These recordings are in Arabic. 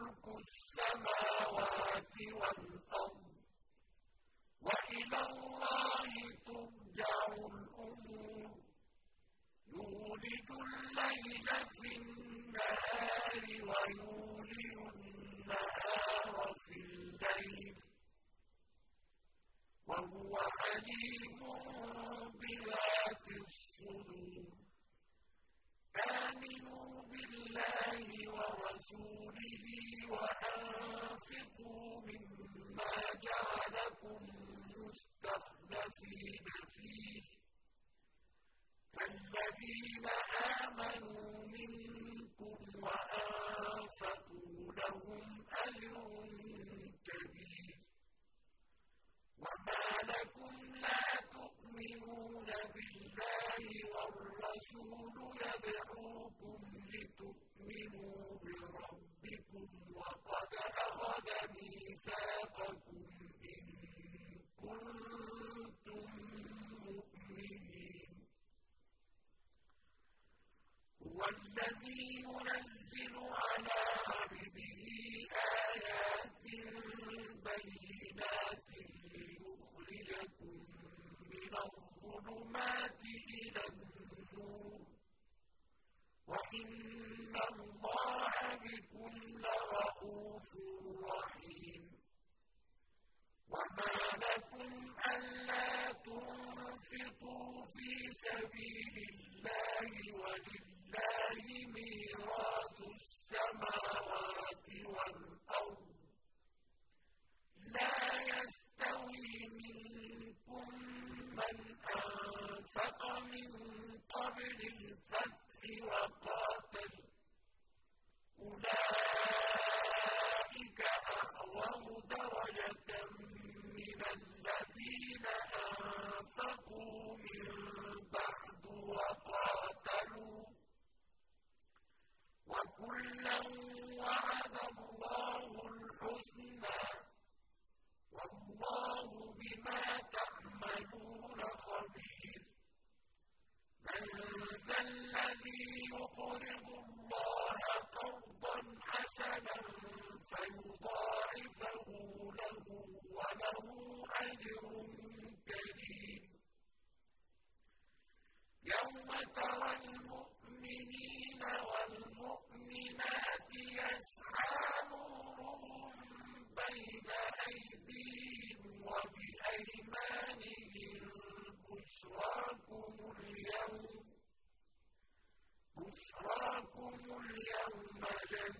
आपको لكم لَا تُؤْمِنُونَ بِاللَّهِ وَالرَّسُولُ يدعون من الظلمات إلى النور. وإن الله بكم لرؤوف رحيم. وما لكم ألا تنفقوا في سبيل بِمَا تَعْمَلُونَ خَبِيرٌ مَن ذَا الَّذِي يُقْرِضُ اللَّهَ قَرْضًا حَسَنًا فَيُضَاعِفَهُ لَهُ وَلَهُ أَجْرٌ كَرِيمٌ يَوْمَ تَرَى الْمُؤْمِنِينَ وَالْمُؤْمِنَاتِ مددا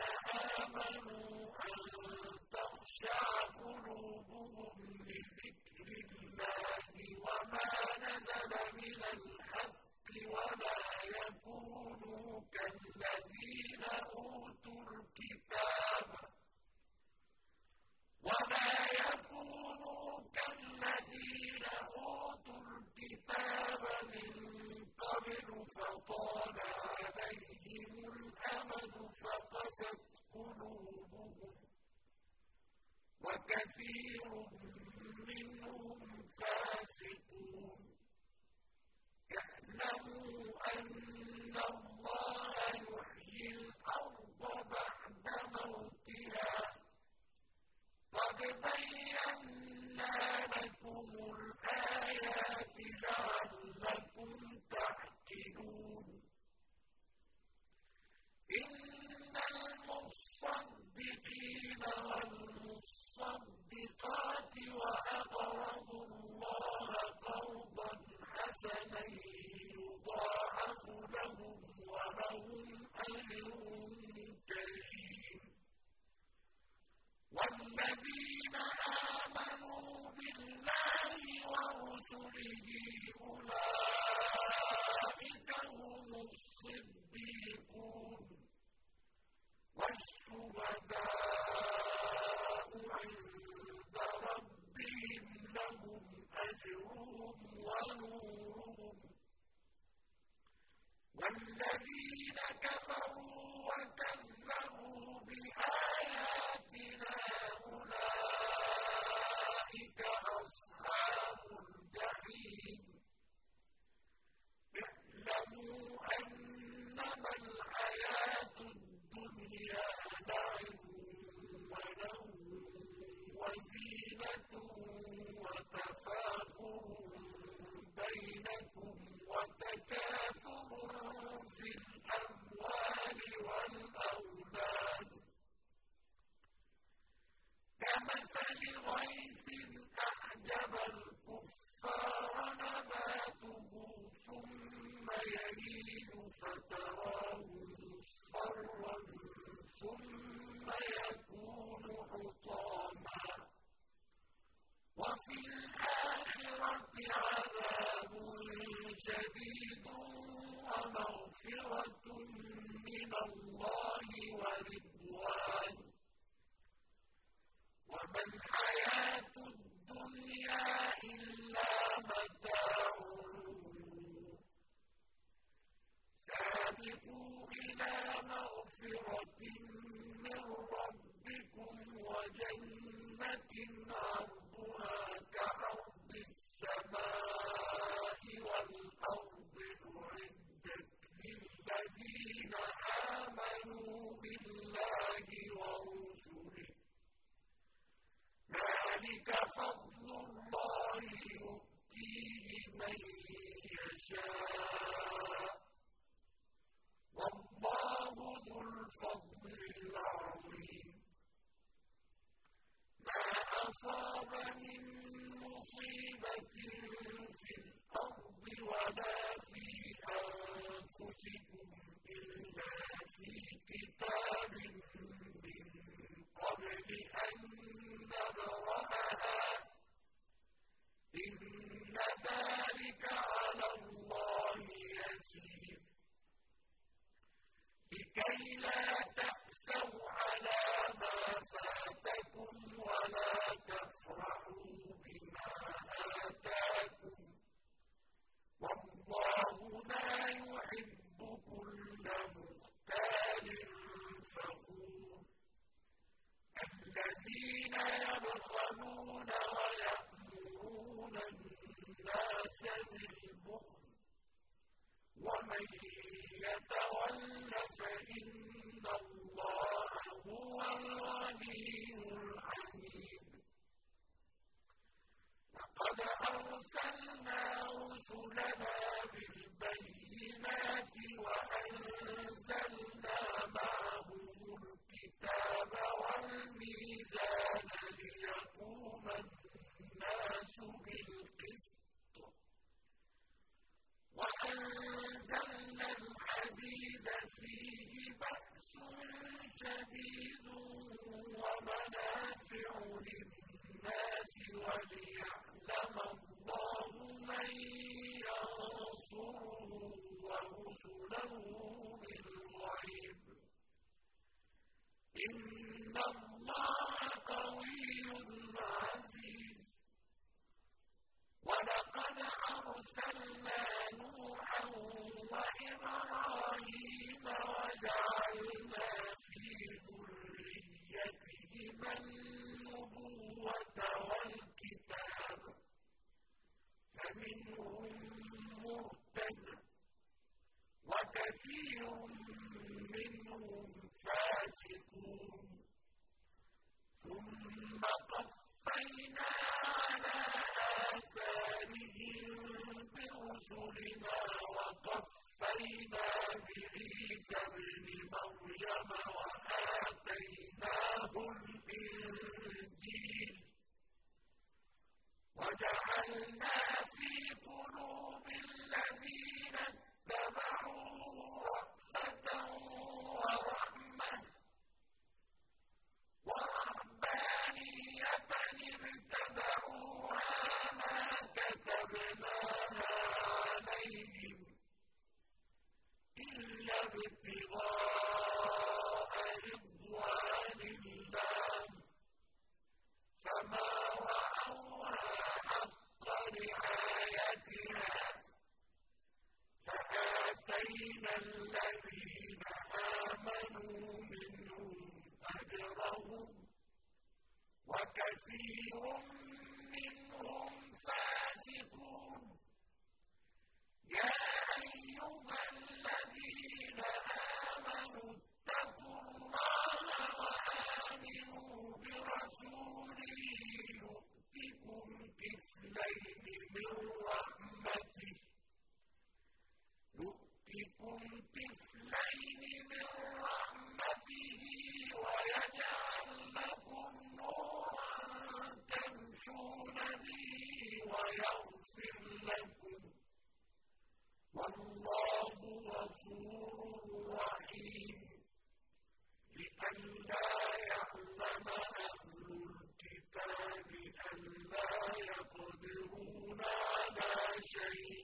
آمنوا أن تخشع شديد ومغفرة من الله. أَصَابَ مِن مُّصِيبَةٍ أَرْسَلْنَا رُسُلَنَا very